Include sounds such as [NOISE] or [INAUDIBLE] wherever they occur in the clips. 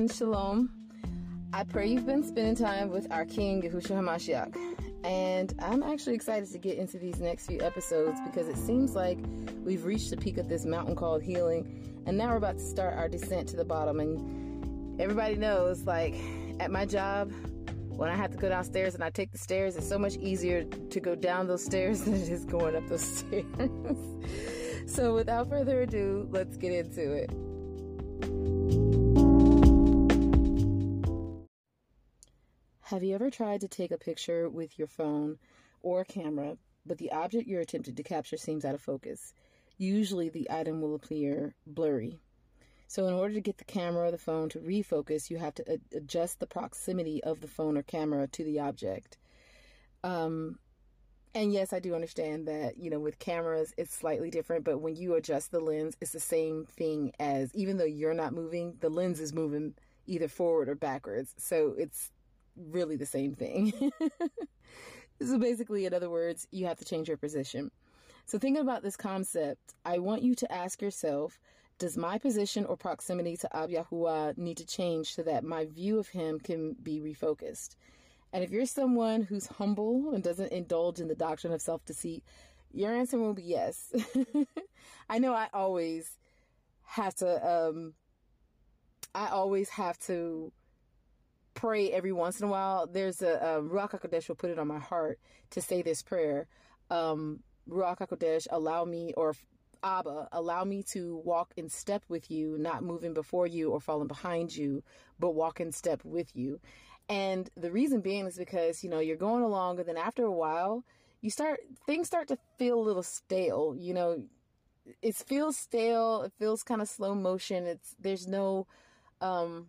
and shalom. I pray you've been spending time with our King Yahushua HaMashiach. And I'm actually excited to get into these next few episodes because it seems like we've reached the peak of this mountain called healing. And now we're about to start our descent to the bottom. And everybody knows, like, at my job, when I have to go downstairs and I take the stairs, it's so much easier to go down those stairs [LAUGHS] than it is going up those stairs. [LAUGHS] so without further ado, let's get into it. Have you ever tried to take a picture with your phone or camera, but the object you're attempting to capture seems out of focus? Usually the item will appear blurry. So, in order to get the camera or the phone to refocus, you have to adjust the proximity of the phone or camera to the object. Um, and yes, I do understand that, you know, with cameras, it's slightly different, but when you adjust the lens, it's the same thing as even though you're not moving, the lens is moving either forward or backwards. So, it's really the same thing. [LAUGHS] so basically, in other words, you have to change your position. So thinking about this concept, I want you to ask yourself, does my position or proximity to Ab need to change so that my view of him can be refocused? And if you're someone who's humble and doesn't indulge in the doctrine of self-deceit, your answer will be yes. [LAUGHS] I know I always have to um I always have to pray every once in a while. There's a, a Ruach HaKodesh will put it on my heart to say this prayer. Um, Ruach HaKodesh, allow me, or Abba, allow me to walk in step with you, not moving before you or falling behind you, but walk in step with you. And the reason being is because, you know, you're going along and then after a while, you start, things start to feel a little stale, you know, it feels stale. It feels kind of slow motion. It's, there's no, um,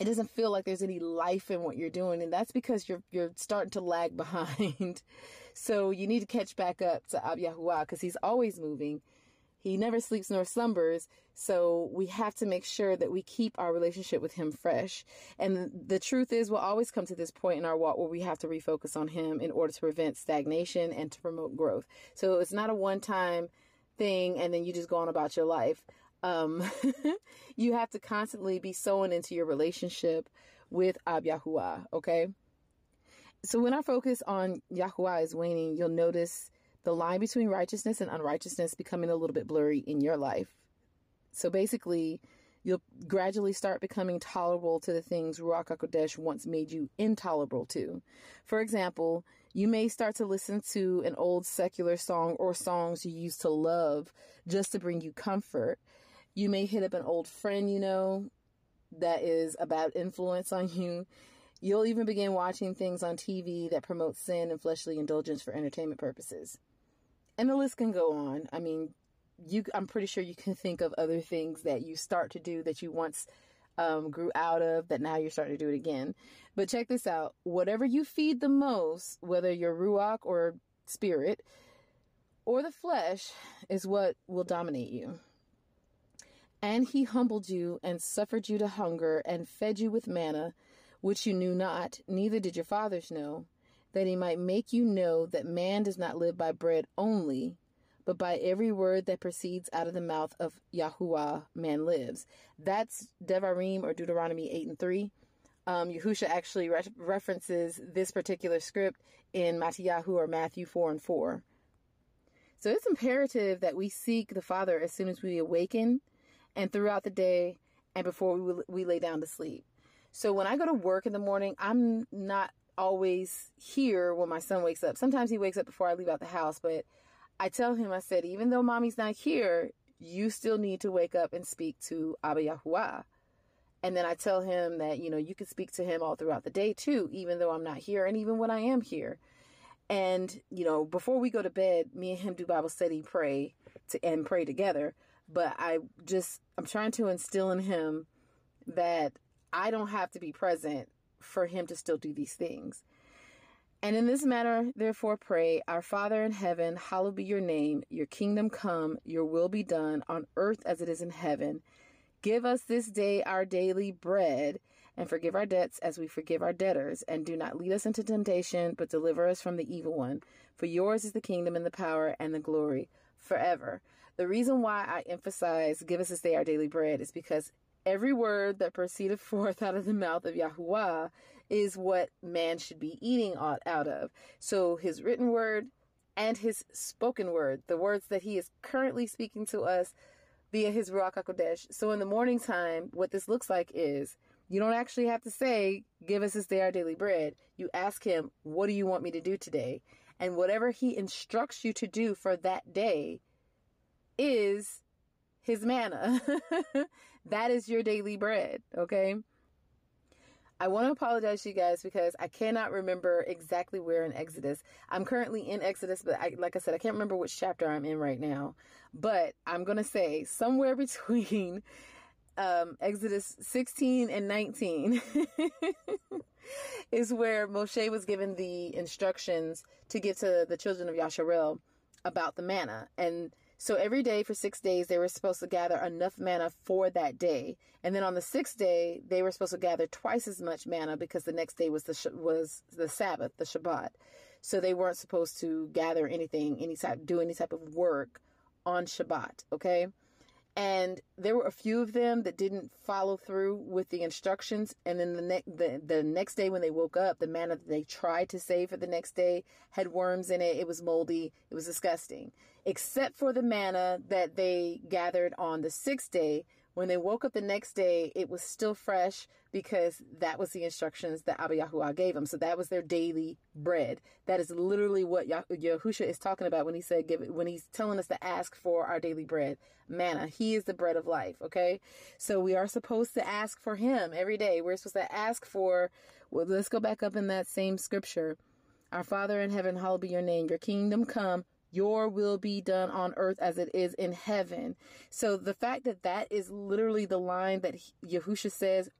it doesn't feel like there's any life in what you're doing and that's because you're you're starting to lag [LAUGHS] behind. So you need to catch back up to Ab Yahuwah because he's always moving. He never sleeps nor slumbers so we have to make sure that we keep our relationship with him fresh. And the truth is we'll always come to this point in our walk where we have to refocus on him in order to prevent stagnation and to promote growth. So it's not a one time thing and then you just go on about your life um, [LAUGHS] you have to constantly be sowing into your relationship with Ab Yahuwah, okay? So when our focus on Yahuwah is waning, you'll notice the line between righteousness and unrighteousness becoming a little bit blurry in your life. So basically, you'll gradually start becoming tolerable to the things Ruach HaKodesh once made you intolerable to. For example, you may start to listen to an old secular song or songs you used to love just to bring you comfort you may hit up an old friend you know that is a bad influence on you. You'll even begin watching things on TV that promote sin and fleshly indulgence for entertainment purposes. And the list can go on. I mean, you I'm pretty sure you can think of other things that you start to do that you once um, grew out of that now your starting to do it again. But check this out. Whatever you feed the most, whether you're ruach or spirit or the flesh, is what will dominate you. And he humbled you and suffered you to hunger and fed you with manna, which you knew not, neither did your fathers know, that he might make you know that man does not live by bread only, but by every word that proceeds out of the mouth of Yahuwah, man lives. That's Devarim or Deuteronomy 8 and 3. Um, Yahusha actually re- references this particular script in Matthew or Matthew 4 and 4. So it's imperative that we seek the Father as soon as we awaken and throughout the day and before we, we lay down to sleep. So when I go to work in the morning, I'm not always here when my son wakes up. Sometimes he wakes up before I leave out the house, but I tell him, I said, even though mommy's not here, you still need to wake up and speak to Abba Yahuwah. And then I tell him that, you know, you can speak to him all throughout the day too, even though I'm not here and even when I am here. And, you know, before we go to bed, me and him do Bible study, pray to, and pray together but I just I'm trying to instill in him that I don't have to be present for him to still do these things. And in this matter, therefore, pray, Our Father in heaven, hallowed be your name, your kingdom come, your will be done on earth as it is in heaven. Give us this day our daily bread, and forgive our debts as we forgive our debtors. And do not lead us into temptation, but deliver us from the evil one. For yours is the kingdom and the power and the glory forever. The reason why I emphasize give us this day our daily bread is because Every word that proceeded [LAUGHS] forth out of the mouth of Yahuwah is what man should be eating out of. So his written word and his spoken word, the words that he is currently speaking to us via his Ruach HaKodesh. So in the morning time, what this looks like is you don't actually have to say, give us this day our daily bread. You ask him, what do you want me to do today? And whatever he instructs you to do for that day is his manna. [LAUGHS] that is your daily bread, okay? I want to apologize to you guys because I cannot remember exactly where in Exodus. I'm currently in Exodus, but I, like I said, I can't remember which chapter I'm in right now. But I'm going to say somewhere [LAUGHS] between um, Exodus 16 and 19 [LAUGHS] is where Moshe was given the instructions to give to the children of Yasharel about the manna. And so every day for six days, they were supposed to gather enough manna for that day. And then on the sixth day, they were supposed to gather twice as much manna because the next day was the, was the Sabbath, the Shabbat. So they weren't supposed to gather anything, any type, do any type of work on Shabbat. Okay. And there were a few of them that didn't follow through with the instructions. And then the, ne- the, the next day when they woke up, the manna that they tried to save for the next day had worms in it. It was moldy. It was disgusting. Except for the manna that they gathered on the sixth day, when they woke up the next day, it was still fresh because that was the instructions that Abba Yahuwah gave them. So that was their daily bread. That is literally what Yahusha is talking about when he said, give it, when he's telling us to ask for our daily bread, manna. He is the bread of life. Okay. So we are supposed to ask for him every day. We're supposed to ask for, well, let's go back up in that same scripture. Our Father in heaven, hallowed be your name. Your kingdom come your will be done on earth as it is in heaven. So the fact that that is literally the line that Yahusha says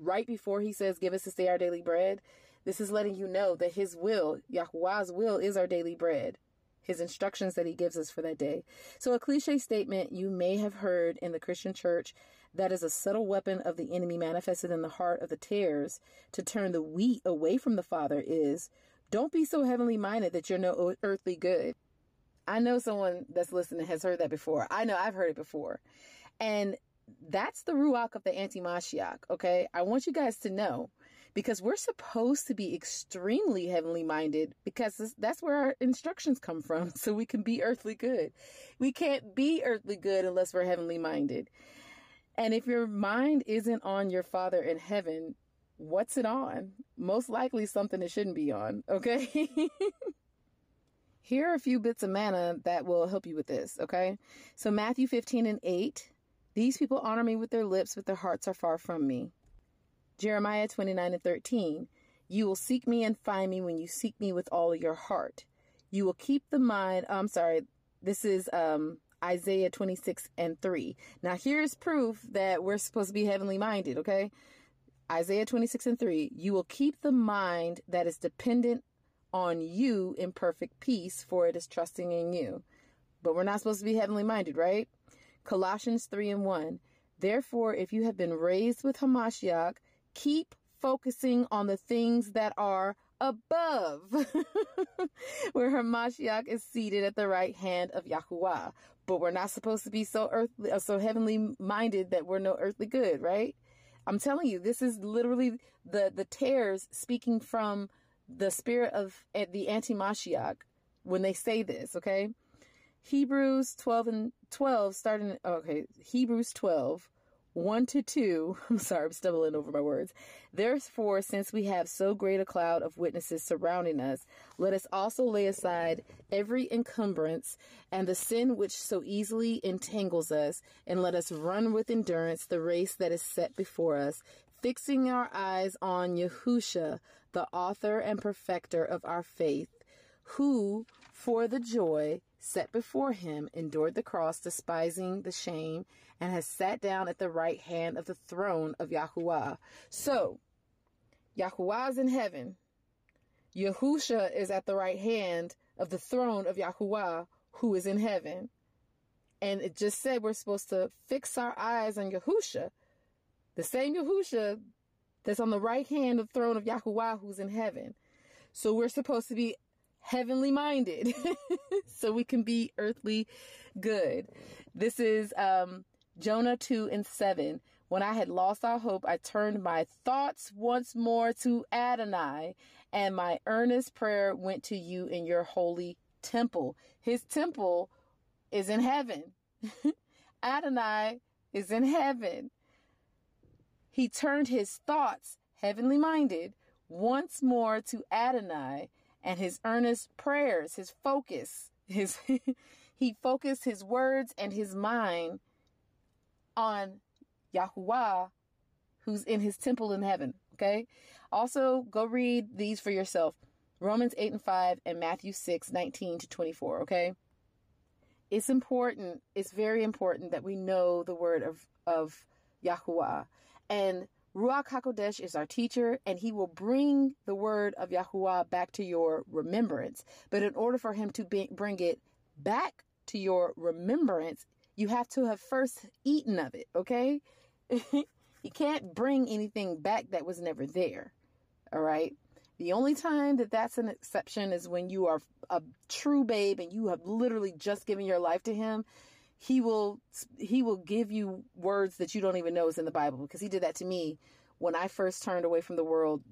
right before he says, Give us this day our daily bread, this is letting you know that his will, Yahuwah's will, is our daily bread. His instructions that he gives us for that day. So, a cliche statement you may have heard in the Christian church that is a subtle weapon of the enemy manifested in the heart of the tares to turn the wheat away from the Father is don't be so heavenly minded that you're no earthly good. I know someone that's listening has heard that before. I know I've heard it before. And that's the ruach of the anti-Mashiach, okay? I want you guys to know because we're supposed to be extremely heavenly minded because that's where our instructions come from [LAUGHS] so we can be earthly good. We can't be earthly good unless we're heavenly minded. And if your mind isn't on your Father in heaven, what's it on? Most likely something it shouldn't be on, okay? [LAUGHS] Here are a few bits of manna that will help you with this, okay? So, Matthew 15 and 8 These people honor me with their lips, but their hearts are far from me. Jeremiah 29 and 13 You will seek me and find me when you seek me with all your heart. You will keep the mind, oh, I'm sorry, this is um, Isaiah 26 and 3. Now, here's proof that we're supposed to be heavenly minded, okay? Isaiah 26 and 3 You will keep the mind that is dependent on you in perfect peace, for it is trusting in you. But we're not supposed to be heavenly minded, right? Colossians 3 and 1. Therefore, if you have been raised with Hamashiach, keep focusing on the things that are above, [LAUGHS] where Hamashiach is seated at the right hand of Yahuwah. But we're not supposed to be so earthly, uh, so heavenly minded that we're no earthly good, right? I'm telling you, this is literally the the tares speaking from the spirit of eh, the anti-Mashiach when they say this, okay? Hebrews 12 and 12, starting, oh, okay, Hebrews 12, 1 to 2. [LAUGHS] I'm sorry, I'm stumbling over my words. Therefore, since we have so great a cloud of witnesses surrounding us, let us also lay aside every encumbrance and the sin which so easily entangles us, and let us run with endurance the race that is set before us, fixing our eyes on Yahusha, the author and perfecter of our faith, who, for the joy set before him, endured the cross, despising the shame, and has sat down at the right hand of the throne of Yahuwah. So, Yahuwah is in heaven. Yahusha is at the right hand of the throne of Yahuwah, who is in heaven. And it just said we're supposed to fix our eyes on Yahusha, the same Yahusha that's on the right hand of the throne of Yahuwah who's in heaven. So we're supposed to be heavenly minded [LAUGHS] so we can be earthly good. This is um, Jonah 2 and 7. When I had lost all hope, I turned my thoughts once more to Adonai, and my earnest prayer went to you in your holy temple. His temple is in heaven. [LAUGHS] Adonai is in heaven. He turned his thoughts, heavenly minded, once more to Adonai and his earnest prayers, his focus, his [LAUGHS] he focused his words and his mind on Yahuwah, who's in his temple in heaven. Okay. Also, go read these for yourself Romans 8 and 5 and Matthew 6, 19 to 24. Okay. It's important, it's very important that we know the word of, of Yahuwah. And Ruach HaKodesh is our teacher, and he will bring the word of Yahuwah back to your remembrance. But in order for him to be, bring it back to your remembrance, you have to have first eaten of it, okay? [LAUGHS] you can't bring anything back that was never there. All right. The only time that that's an exception is when you are a true babe and you have literally just given your life to him. He will he will give you words that you don't even know is in the Bible because he did that to me when I first turned away from the world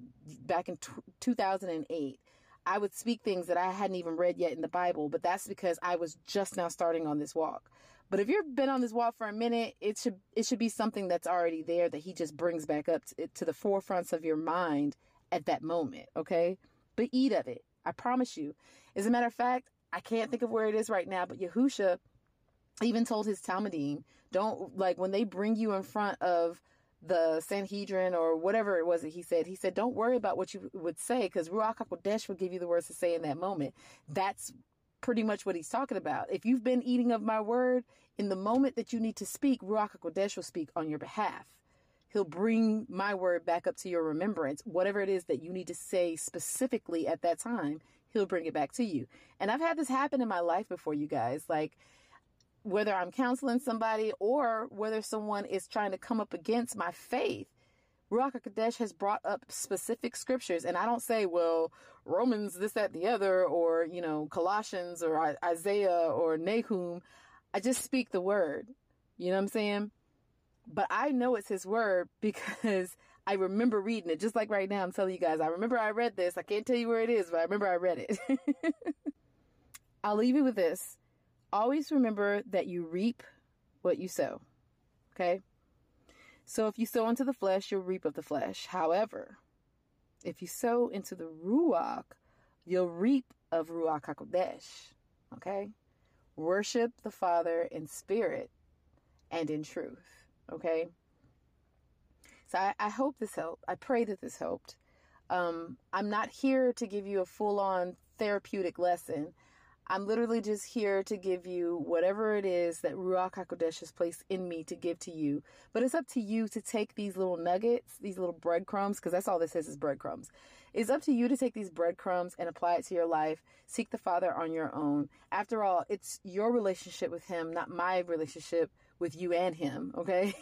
back in t- 2008. I would speak things that I hadn't even read yet in the Bible, but that's because I was just now starting on this walk. But if you've been on this walk for a minute, it should it should be something that's already there that he just brings back up to, to the forefronts of your mind at that moment, okay? But eat of it. I promise you. As a matter of fact, I can't think of where it is right now, but Yahusha even told his Talmudim, don't like when they bring you in front of the Sanhedrin or whatever it was that he said. He said, don't worry about what you would say because Ruach HaKodesh will give you the words to say in that moment. That's pretty much what he's talking about. If you've been eating of my word, in the moment that you need to speak, Ruach HaKodesh will speak on your behalf. He'll bring my word back up to your remembrance. Whatever it is that you need to say specifically at that time, he'll bring it back to you. And I've had this happen in my life before, you guys. Like, whether I'm counseling somebody or whether someone is trying to come up against my faith, Ruach HaKodesh has brought up specific scriptures. And I don't say, well, Romans, this, that, the other, or, you know, Colossians or Isaiah or Nahum. I just speak the word. You know what I'm saying? But I know it's his word [LAUGHS] because I remember reading it. Just like right now, I'm telling you guys, I remember I read this. I can't tell you where it is, but I remember I read it. [LAUGHS] I'll leave you with this. Always remember that you reap what you sow. Okay? So if you sow into the flesh, you'll reap of the flesh. However, if you sow into the Ruach, you'll reap of Ruach HaKodesh. Okay? Worship the Father in spirit and in truth. Okay? So I, I hope this helped. I pray that this helped. Um, I'm not here to give you a full on therapeutic lesson. I'm literally just here to give you whatever it is that Ruach HaKodesh has placed in me to give to you. But it's up to you to take these little nuggets, these little breadcrumbs, because that's all this is, is breadcrumbs. It's up to you to take these breadcrumbs and apply it to your life. Seek the Father on your own. After all, it's your relationship with Him, not my relationship with you and Him, okay?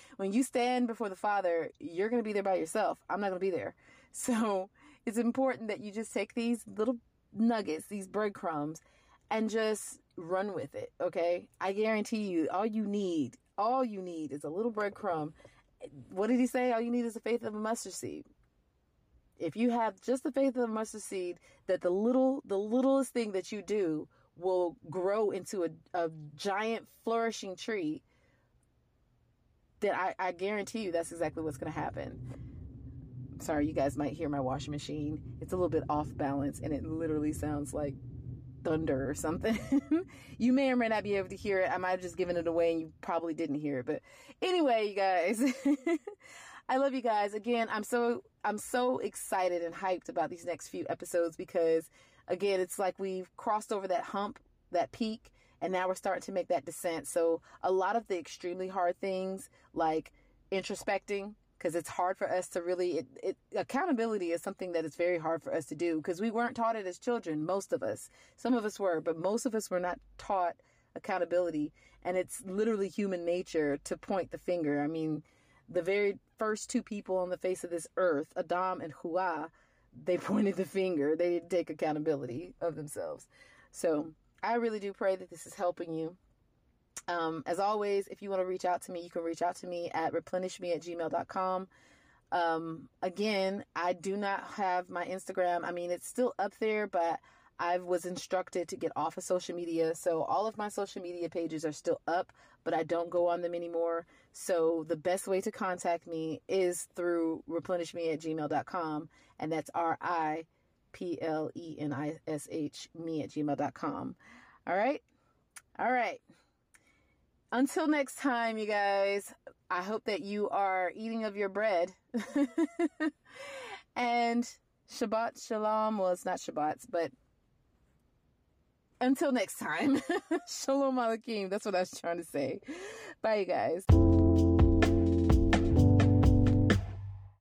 [LAUGHS] when you stand before the Father, you're going to be there by yourself. I'm not going to be there. So it's important that you just take these little nuggets, these breadcrumbs, and just run with it. Okay. I guarantee you, all you need, all you need is a little breadcrumb. What did he say? All you need is the faith of a mustard seed. If you have just the faith of a mustard seed, that the little, the littlest thing that you do will grow into a, a giant flourishing tree, then I, I guarantee you that's exactly what's going to happen sorry, you guys might hear my washing machine. It's a little bit off balance and it literally sounds like thunder or something. [LAUGHS] you may or may not be able to hear it. I might have just given it away and you probably didn't hear it. But anyway, you guys, [LAUGHS] I love you guys. Again, I'm so I'm so excited and hyped about these next few episodes because again, it's like we've crossed over that hump, that peak, and now we're starting to make that descent. So a lot of the extremely hard things like introspecting because it's hard for us to really it, it, accountability is something that is very hard for us to do because we weren't taught it as children most of us. Some of us were but most of us were not taught accountability and it's literally human nature to point the finger. I mean the very first two people on the face of this earth adam and Hua, they [LAUGHS] pointed the finger. They didn't take accountability of themselves. So i really do pray that this is helping you Um, as always, if you want to reach out to me, you can reach out to me at replenishme at gmail.com. Um, again, I do not have my Instagram. I mean, it's still up there, but I was instructed to get off of social media. So all of my social media pages are still up, but I don't go on them anymore. So the best way to contact me is through replenishme at gmail.com. And that's R I P L E N I S H me at gmail.com. All right. All right. Until next time, you guys, I hope that you are eating of your bread. [LAUGHS] and Shabbat Shalom. Well, it's not Shabbat, but until next time, [LAUGHS] Shalom Aleichem. That's what I was trying to say. Bye, you guys.